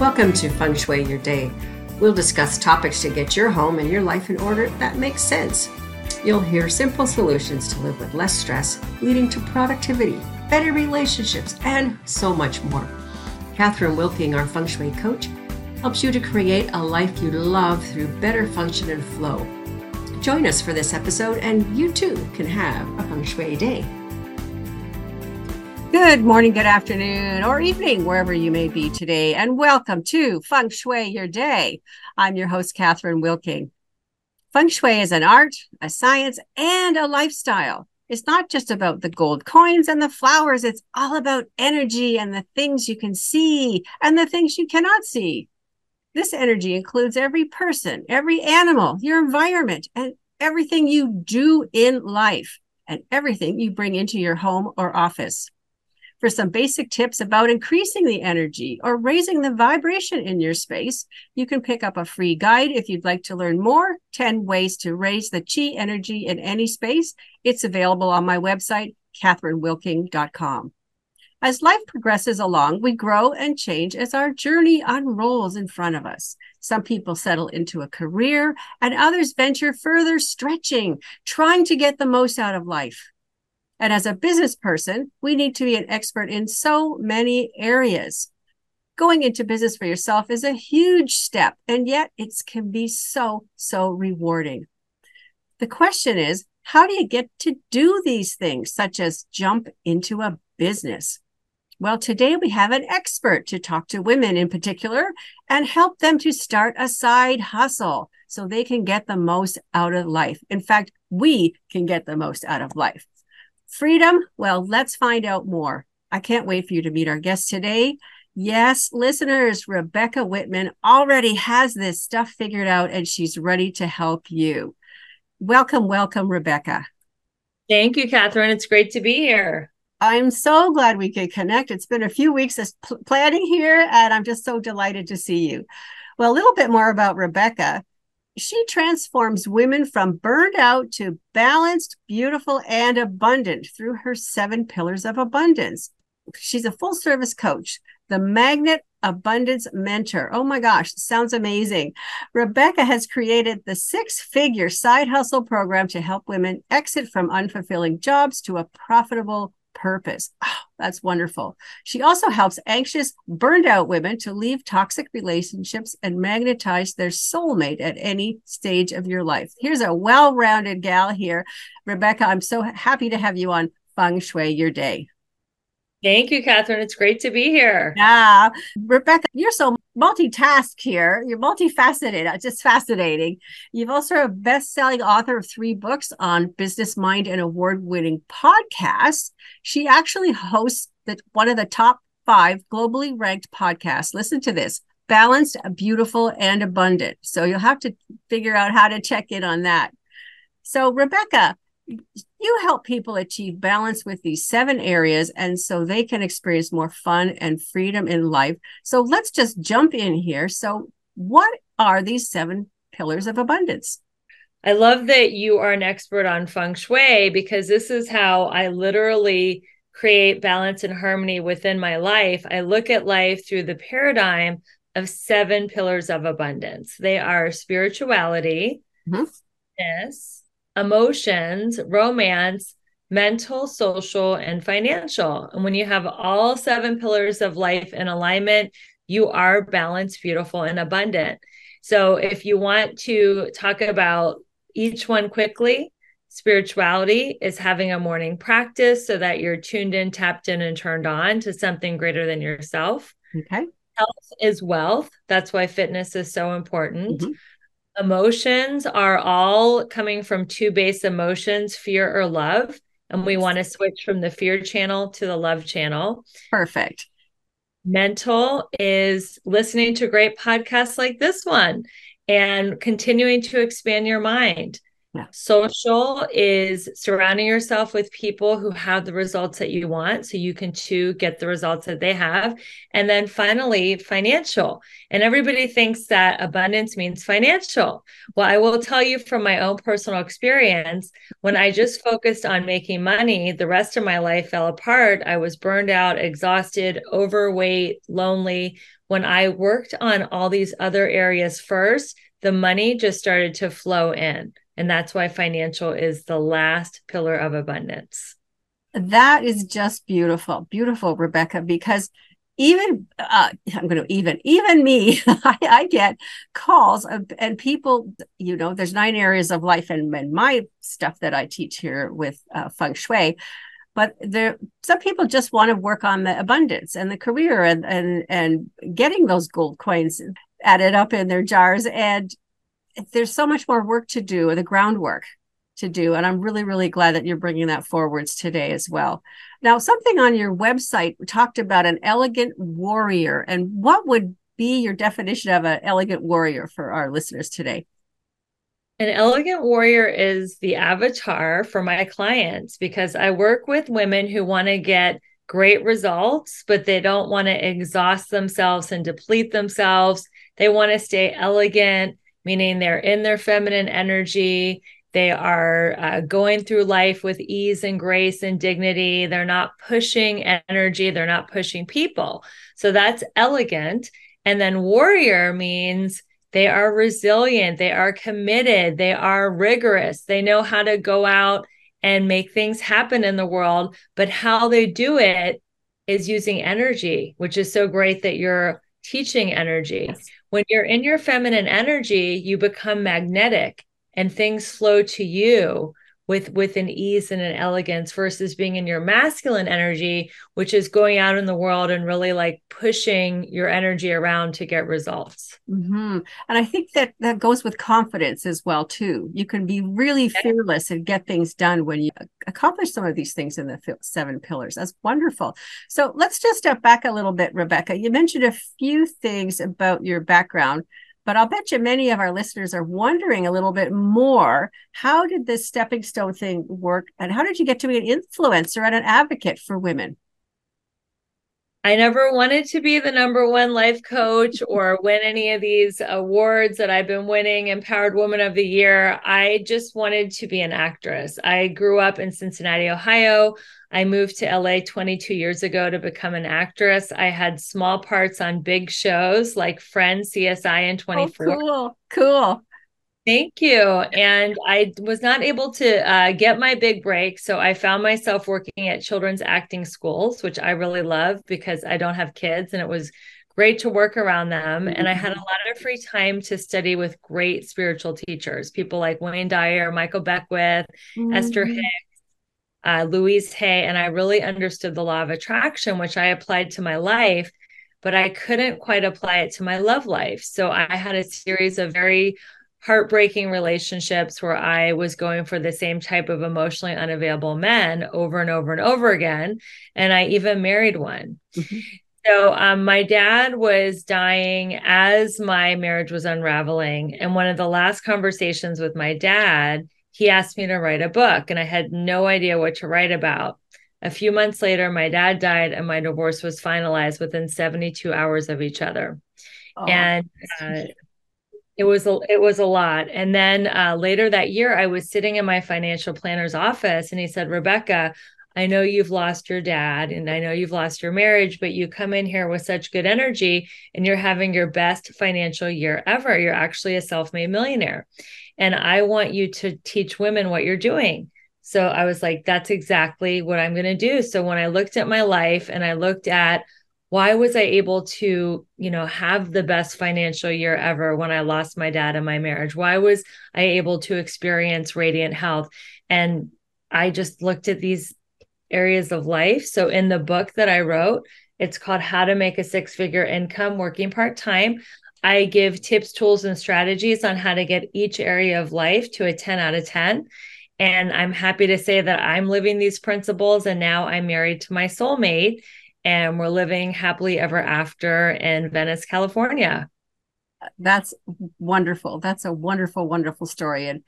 Welcome to Feng Shui Your Day. We'll discuss topics to get your home and your life in order that makes sense. You'll hear simple solutions to live with less stress, leading to productivity, better relationships, and so much more. Kathryn Wilking, our Feng Shui coach, helps you to create a life you love through better function and flow. Join us for this episode, and you too can have a Feng Shui day. Good morning, good afternoon, or evening, wherever you may be today, and welcome to Feng Shui Your Day. I'm your host, Kathryn Wilking. Feng Shui is an art, a science, and a lifestyle. It's not just about the gold coins and the flowers, it's all about energy and the things you can see and the things you cannot see. This energy includes every person, every animal, your environment, and everything you do in life, and everything you bring into your home or office for some basic tips about increasing the energy or raising the vibration in your space, you can pick up a free guide if you'd like to learn more 10 ways to raise the chi energy in any space. It's available on my website, kathrynwilking.com. As life progresses along, we grow and change as our journey unrolls in front of us. Some people settle into a career and others venture further, stretching, trying to get the most out of life. And as a business person, we need to be an expert in so many areas. Going into business for yourself is a huge step, and yet it can be so, so rewarding. The question is, how do you get to do these things, such as jump into a business? Well, today we have an expert to talk to women in particular and help them to start a side hustle so they can get the most out of life. In fact, we can get the most out of life. Freedom? Well, let's find out more. I can't wait for you to meet our guest today. Yes, listeners, Rebecca Whitman already has this stuff figured out and she's ready to help you. Welcome, welcome, Rebecca. Thank you, Kathryn. It's great to be here. I'm so glad we could connect. It's been a few weeks of planning here, and I'm just so delighted to see you. Well, a little bit more about Rebecca she transforms women from burned out to balanced, beautiful, and abundant through her seven pillars of abundance. She's a full service coach, the Magnet Abundance Mentor. Oh my gosh, sounds amazing. Rebecca has created the six figure side hustle program to help women exit from unfulfilling jobs to a profitable purpose. Oh, that's wonderful. She also helps anxious, burned out women to leave toxic relationships and magnetize their soulmate at any stage of your life. Here's a well rounded gal here. Rebecca, I'm so happy to have you on Feng Shui Your Day. Thank you, Kathryn. It's great to be here. Yeah. Rebecca, you're so multitask here. You're multifaceted. Just fascinating. You've also a best-selling author of three books on business mind and award-winning podcasts. She actually hosts the, one of the top five globally ranked podcasts. Listen to this. Balanced, beautiful, and abundant. So you'll have to figure out how to check in on that. So, Rebecca, you help people achieve balance with these seven areas and so they can experience more fun and freedom in life. So let's just jump in here. So, what are these seven pillars of abundance? I love that you are an expert on feng shui because this is how I literally create balance and harmony within my life. I look at life through the paradigm of seven pillars of abundance. They are spirituality, mm-hmm. fitness, emotions, romance, mental, social, and financial. And when you have all seven pillars of life in alignment, you are balanced, beautiful, and abundant. So if you want to talk about each one quickly, spirituality is having a morning practice so that you're tuned in, tapped in, and turned on to something greater than yourself. Okay. Health is wealth. That's why fitness is so important. Mm-hmm emotions are all coming from two base emotions fear or love. And we want to switch from the fear channel to the love channel. Perfect. Mental is listening to great podcasts like this one and continuing to expand your mind Yeah. Social is surrounding yourself with people who have the results that you want so you can too get the results that they have. And then finally, financial. And everybody thinks that abundance means financial. Well, I will tell you from my own personal experience, when I just focused on making money, the rest of my life fell apart. I was burned out, exhausted, overweight, lonely. When I worked on all these other areas first, the money just started to flow in. And that's why financial is the last pillar of abundance. That is just beautiful, beautiful, Rebecca, because even uh, I'm going to even even me, I, I, get calls of, and people. You know, there's nine areas of life, and, and my stuff that I teach here with uh, feng shui. But there, some people just want to work on the abundance and the career and and and getting those gold coins added up in their jars. And there's so much more work to do, the groundwork to do. And I'm really, really glad that you're bringing that forwards today as well. Now, something on your website talked about an elegant warrior. And what would be your definition of an elegant warrior for our listeners today? An elegant warrior is the avatar for my clients because I work with women who want to get great results, but they don't want to exhaust themselves and deplete themselves. They want to stay elegant meaning they're in their feminine energy. They are uh, going through life with ease and grace and dignity. They're not pushing energy, they're not pushing people. So that's elegant. And then warrior means they are resilient, they are committed, they are rigorous, they know how to go out and make things happen in the world. But how they do it is using energy, which is so great that you're teaching energy. Yes. When you're in your feminine energy, you become magnetic and things flow to you with with an ease and an elegance versus being in your masculine energy which is going out in the world and really like pushing your energy around to get results. Mm-hmm. and i think that that goes with confidence as well too. You can be really fearless and get things done when you accomplish some of these things in the seven pillars. That's wonderful. So let's just step back a little bit rebecca. You mentioned a few things about your background but I'll bet you many of our listeners are wondering a little bit more how did this stepping stone thing work? And how did you get to be an influencer and an advocate for women? I never wanted to be the number one life coach or win any of these awards that I've been winning, Empowered Woman of the Year. I just wanted to be an actress. I grew up in Cincinnati, Ohio. I moved to LA 22 years ago to become an actress. I had small parts on big shows like Friends, CSI, and 24. Oh, cool. Cool. Thank you. And I was not able to uh, get my big break. So I found myself working at children's acting schools, which I really love because I don't have kids and it was great to work around them. Mm-hmm. And I had a lot of free time to study with great spiritual teachers, people like Wayne Dyer, Michael Beckwith, mm-hmm. Esther Hicks, uh, Louise Hay, and I really understood the law of attraction, which I applied to my life, but I couldn't quite apply it to my love life. So I had a series of very heartbreaking relationships where I was going for the same type of emotionally unavailable men over and over and over again. And I even married one. Mm-hmm. So um, my dad was dying as my marriage was unraveling. And one of the last conversations with my dad, he asked me to write a book, and I had no idea what to write about. A few months later, my dad died, and my divorce was finalized within 72 hours of each other. Oh, and uh, it was a, it was a lot. And then uh, later that year, I was sitting in my financial planner's office, and he said, "Rebecca, I know you've lost your dad and I know you've lost your marriage, but you come in here with such good energy and you're having your best financial year ever. You're actually a self made millionaire. And I want you to teach women what you're doing. So I was like, that's exactly what I'm going to do. So when I looked at my life and I looked at why was I able to, you know, have the best financial year ever when I lost my dad in my marriage? Why was I able to experience radiant health? And I just looked at these areas of life. So in the book that I wrote, it's called How to Make a Six Figure Income Working Part Time. I give tips, tools, and strategies on how to get each area of life to a 10 out of 10. And I'm happy to say that I'm living these principles. And now I'm married to my soulmate, and we're living happily ever after in Venice, California. That's wonderful. That's a wonderful, wonderful story. And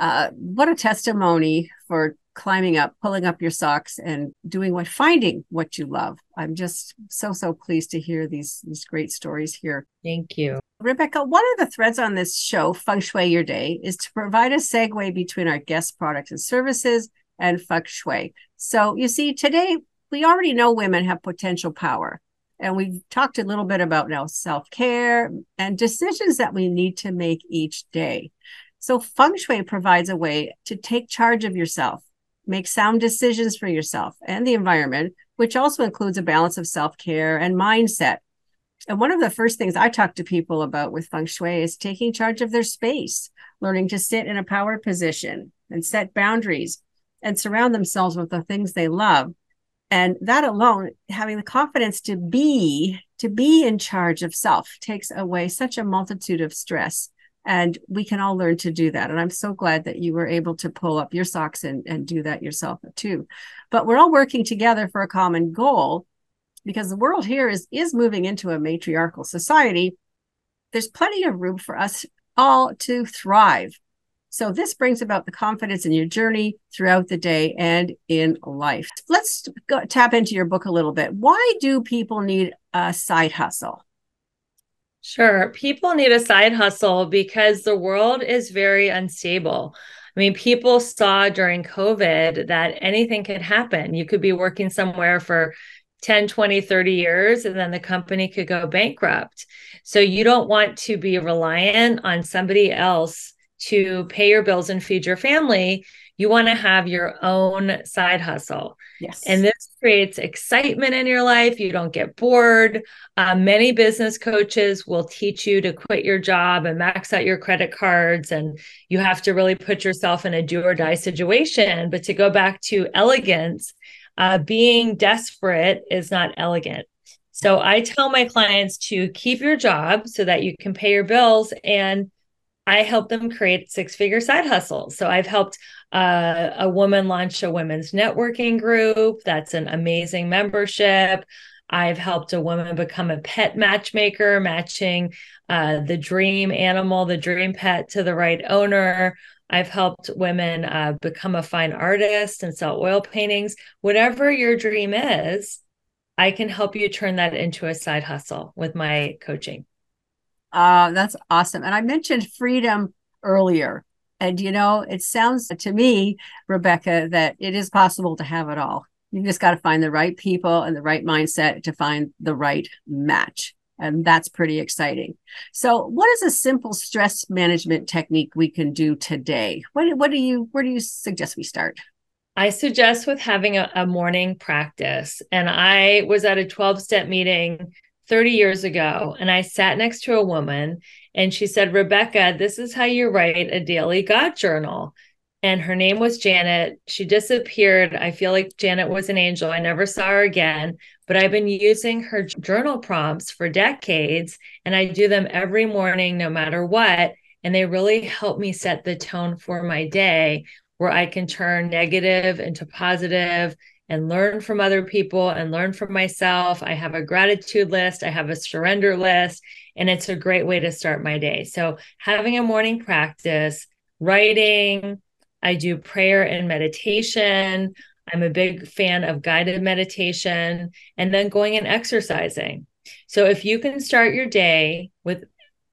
uh, what a testimony for climbing up, pulling up your socks, and doing what, finding what you love. I'm just so so pleased to hear these these great stories here. Thank you. Rebecca, one of the threads on this show, Feng Shui Your Day, is to provide a segue between our guest products and services and Feng Shui. So you see, today we already know women have potential power. And we've talked a little bit about now self care and decisions that we need to make each day. So, feng shui provides a way to take charge of yourself, make sound decisions for yourself and the environment, which also includes a balance of self care and mindset. And one of the first things I talk to people about with feng shui is taking charge of their space, learning to sit in a power position and set boundaries and surround themselves with the things they love and that alone having the confidence to be to be in charge of self takes away such a multitude of stress. And we can all learn to do that. And i'm so glad that you were able to pull up your socks and, and do that yourself too. But we're all working together for a common goal because the world here is is moving into a matriarchal society. There's plenty of room for us all to thrive so this brings about the confidence in your journey throughout the day and in life. Let's go, tap into your book a little bit. Why do people need a side hustle? Sure. People need a side hustle because the world is very unstable. I mean, people saw during COVID that anything could happen. You could be working somewhere for 10, 20, 30 years, and then the company could go bankrupt. So you don't want to be reliant on somebody else to pay your bills and feed your family, you want to have your own side hustle. Yes. And this creates excitement in your life. You don't get bored. Uh, many business coaches will teach you to quit your job and max out your credit cards. And you have to really put yourself in a do or die situation. But to go back to elegance, uh, being desperate is not elegant. So I tell my clients to keep your job so that you can pay your bills and I help them create six figure side hustles. So I've helped uh, a woman launch a women's networking group. That's an amazing membership. I've helped a woman become a pet matchmaker, matching uh, the dream animal, the dream pet to the right owner. I've helped women uh, become a fine artist and sell oil paintings. Whatever your dream is, I can help you turn that into a side hustle with my coaching. Uh, that's awesome. And I mentioned freedom earlier. And, you know, it sounds to me, Rebecca, that it is possible to have it all. You just got to find the right people and the right mindset to find the right match. And that's pretty exciting. So, what is a simple stress management technique we can do today? What, what do you, where do you suggest we start? I suggest with having a, a morning practice. And I was at a 12 step meeting 30 years ago and I sat next to a woman and she said, Rebecca, this is how you write a daily God journal. And her name was Janet. She disappeared. I feel like Janet was an angel. I never saw her again, but I've been using her journal prompts for decades and I do them every morning, no matter what. And they really help me set the tone for my day where I can turn negative into positive and learn from other people and learn from myself. I have a gratitude list, I have a surrender list, and it's a great way to start my day. So, having a morning practice, writing, I do prayer and meditation. I'm a big fan of guided meditation and then going and exercising. So, if you can start your day with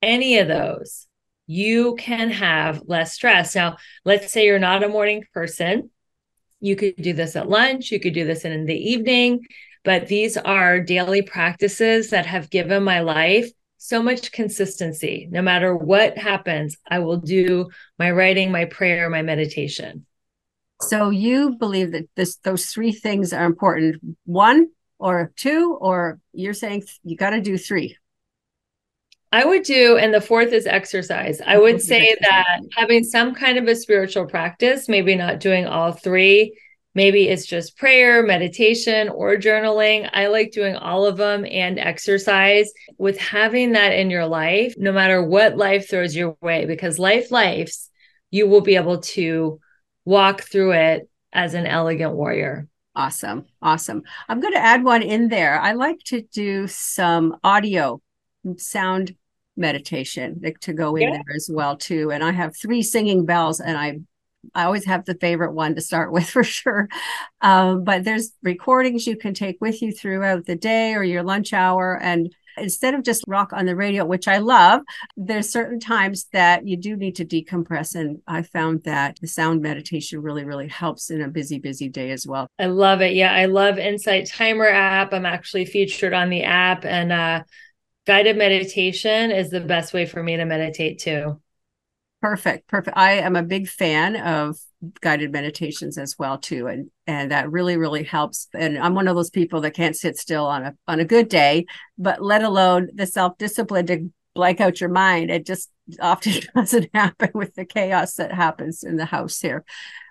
any of those, you can have less stress. Now, let's say you're not a morning person you could do this at lunch, you could do this in the evening, but these are daily practices that have given my life so much consistency. No matter what happens, I will do my writing, my prayer, my meditation. So you believe that this those three things are important. One or two or you're saying you got to do three. I would do, and the fourth is exercise. I would say that having some kind of a spiritual practice, maybe not doing all three, maybe it's just prayer, meditation, or journaling. I like doing all of them and exercise. With having that in your life, no matter what life throws your way, because life lives, you will be able to walk through it as an elegant warrior. Awesome. Awesome. I'm going to add one in there. I like to do some audio sound meditation to go in yeah. there as well too. And I have three singing bells, and I I always have the favorite one to start with for sure. Um, but there's recordings you can take with you throughout the day or your lunch hour. And instead of just rock on the radio, which I love, there's certain times that you do need to decompress. And I found that the sound meditation really, really helps in a busy, busy day as well. I love it. Yeah. I love Insight Timer app. I'm actually featured on the app and uh, guided meditation is the best way for me to meditate too. Perfect. Perfect. I am a big fan of guided meditations as well too and and that really really helps and I'm one of those people that can't sit still on a on a good day but let alone the self-discipline to blank out your mind it just often doesn't happen with the chaos that happens in the house here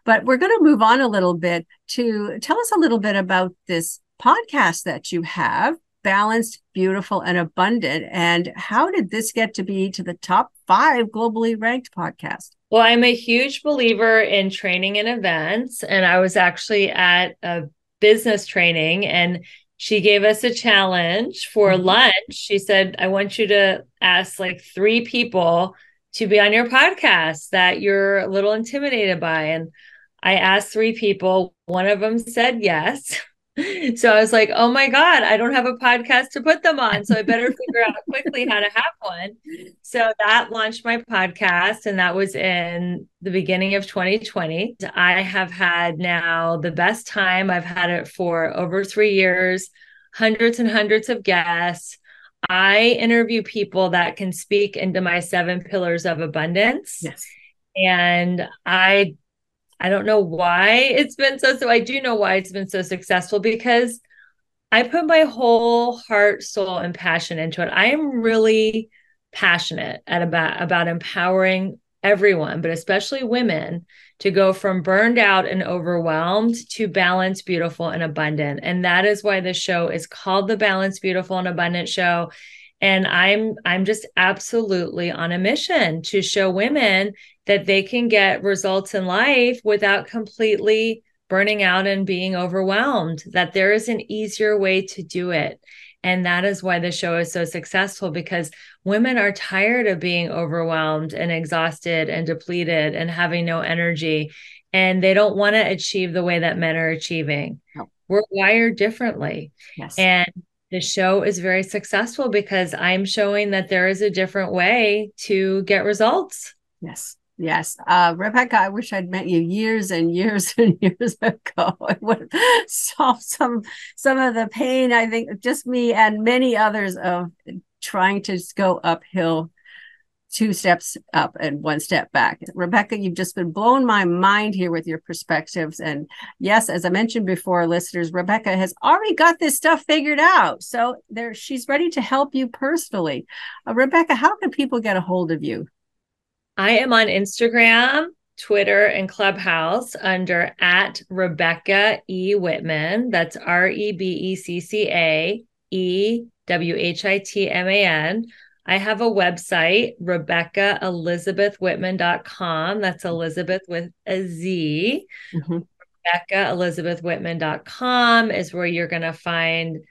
but we're going to move on a little bit to tell us a little bit about this podcast that you have balanced, beautiful, and abundant. And how did this get to be to the top five globally ranked podcast? Well, I'm a huge believer in training and events. And I was actually at a business training and she gave us a challenge for mm-hmm. lunch. She said, I want you to ask like three people to be on your podcast that you're a little intimidated by. And I asked three people. One of them said yes. so I was like, oh my God, I don't have a podcast to put them on. So I better figure out quickly how to have one. So that launched my podcast, and that was in the beginning of 2020. I have had now the best time. I've had it for over three years, hundreds and hundreds of guests. I interview people that can speak into my seven pillars of abundance. Yes. And I I don't know why it's been so so I do know why it's been so successful because I put my whole heart, soul and passion into it. I am really passionate at about about empowering everyone, but especially women to go from burned out and overwhelmed to balanced, beautiful and abundant. And that is why the show is called the Balanced, Beautiful and Abundant show and i'm i'm just absolutely on a mission to show women that they can get results in life without completely burning out and being overwhelmed that there is an easier way to do it and that is why the show is so successful because women are tired of being overwhelmed and exhausted and depleted and having no energy and they don't want to achieve the way that men are achieving no. we're wired differently yes. and the show is very successful because I'm showing that there is a different way to get results. Yes. Yes. Uh, Rebecca, I wish I'd met you years and years and years ago. I would have solved some some of the pain, I think, just me and many others of trying to go uphill two steps up and one step back. Rebecca, you've just been blowing my mind here with your perspectives. And yes, as I mentioned before, listeners, Rebecca has already got this stuff figured out. So there she's ready to help you personally. Uh, Rebecca, how can people get a hold of you? I am on Instagram, Twitter, and Clubhouse under at Rebecca E. Whitman. That's R E B E C C A E W H I T M A N. I have a website, RebeccaElizabethWhitman.com. That's Elizabeth with a Z. Mm-hmm. RebeccaElizabethWhitman.com is where you're going to find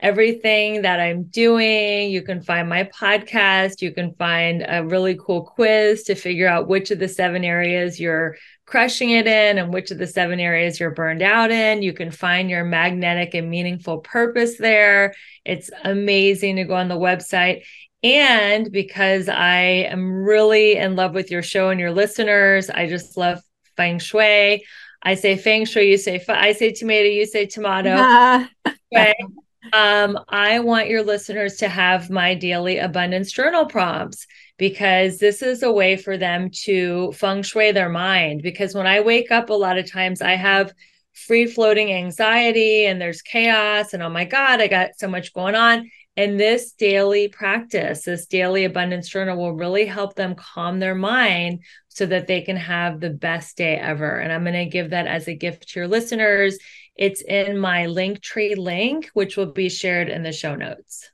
everything that I'm doing. You can find my podcast. You can find a really cool quiz to figure out which of the seven areas you're crushing it in and which of the seven areas you're burned out in. You can find your magnetic and meaningful purpose there. It's amazing to go on the website. And because I am really in love with your show and your listeners, I just love feng shui. I say feng shui, you say I say tomato, you say tomato. um, I want your listeners to have my daily abundance journal prompts because this is a way for them to feng shui their mind. Because when I wake up, a lot of times I have free floating anxiety and there's chaos, and oh my God, I got so much going on. And this daily practice, this daily abundance journal will really help them calm their mind so that they can have the best day ever. And I'm going to give that as a gift to your listeners. It's in my Linktree link, which will be shared in the show notes.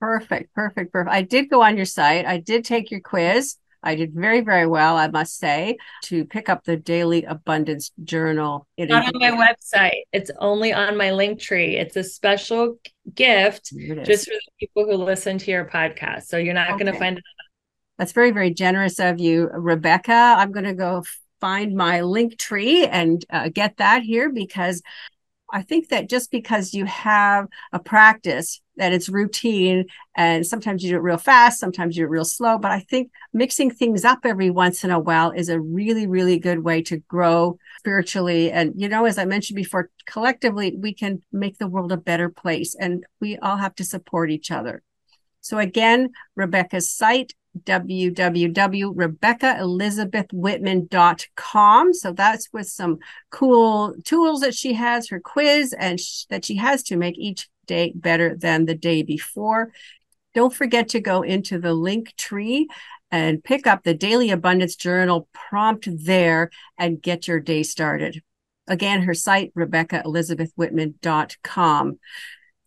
Perfect, perfect, perfect. I did go on your site. I did take your quiz. I did very, very well, I must say, to pick up the Daily Abundance Journal. It Not on my website. It's only on my link tree. It's a special gift just for the people who listen to your podcast. So you're not okay. going to find it. That's very, very generous of you, Rebecca. I'm going to go find my link tree and uh, get that here because I think that just because you have a practice that it's routine and sometimes you do it real fast, sometimes you do it real slow, but I think mixing things up every once in a while is a really, really good way to grow spiritually. And, you know, as I mentioned before, collectively, we can make the world a better place and we all have to support each other. So again, Rebecca's site www.rebeccaelizabethwhitman.com. So that's with some cool tools that she has, her quiz, and sh- that she has to make each day better than the day before. Don't forget to go into the link tree and pick up the Daily Abundance Journal prompt there and get your day started. Again, her site, RebeccaElizabethWhitman.com.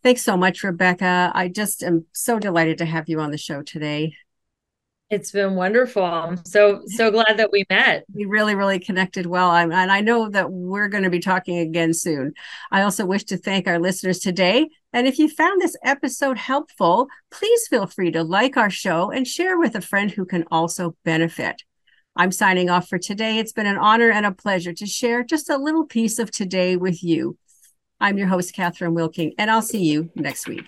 Thanks so much, Rebecca. I just am so delighted to have you on the show today. It's been wonderful. I'm so so glad that we met. We really really connected well. I'm, and I know that we're going to be talking again soon. I also wish to thank our listeners today. And if you found this episode helpful, please feel free to like our show and share with a friend who can also benefit. I'm signing off for today. It's been an honor and a pleasure to share just a little piece of today with you. I'm your host, Kathryn Wilking, and I'll see you next week.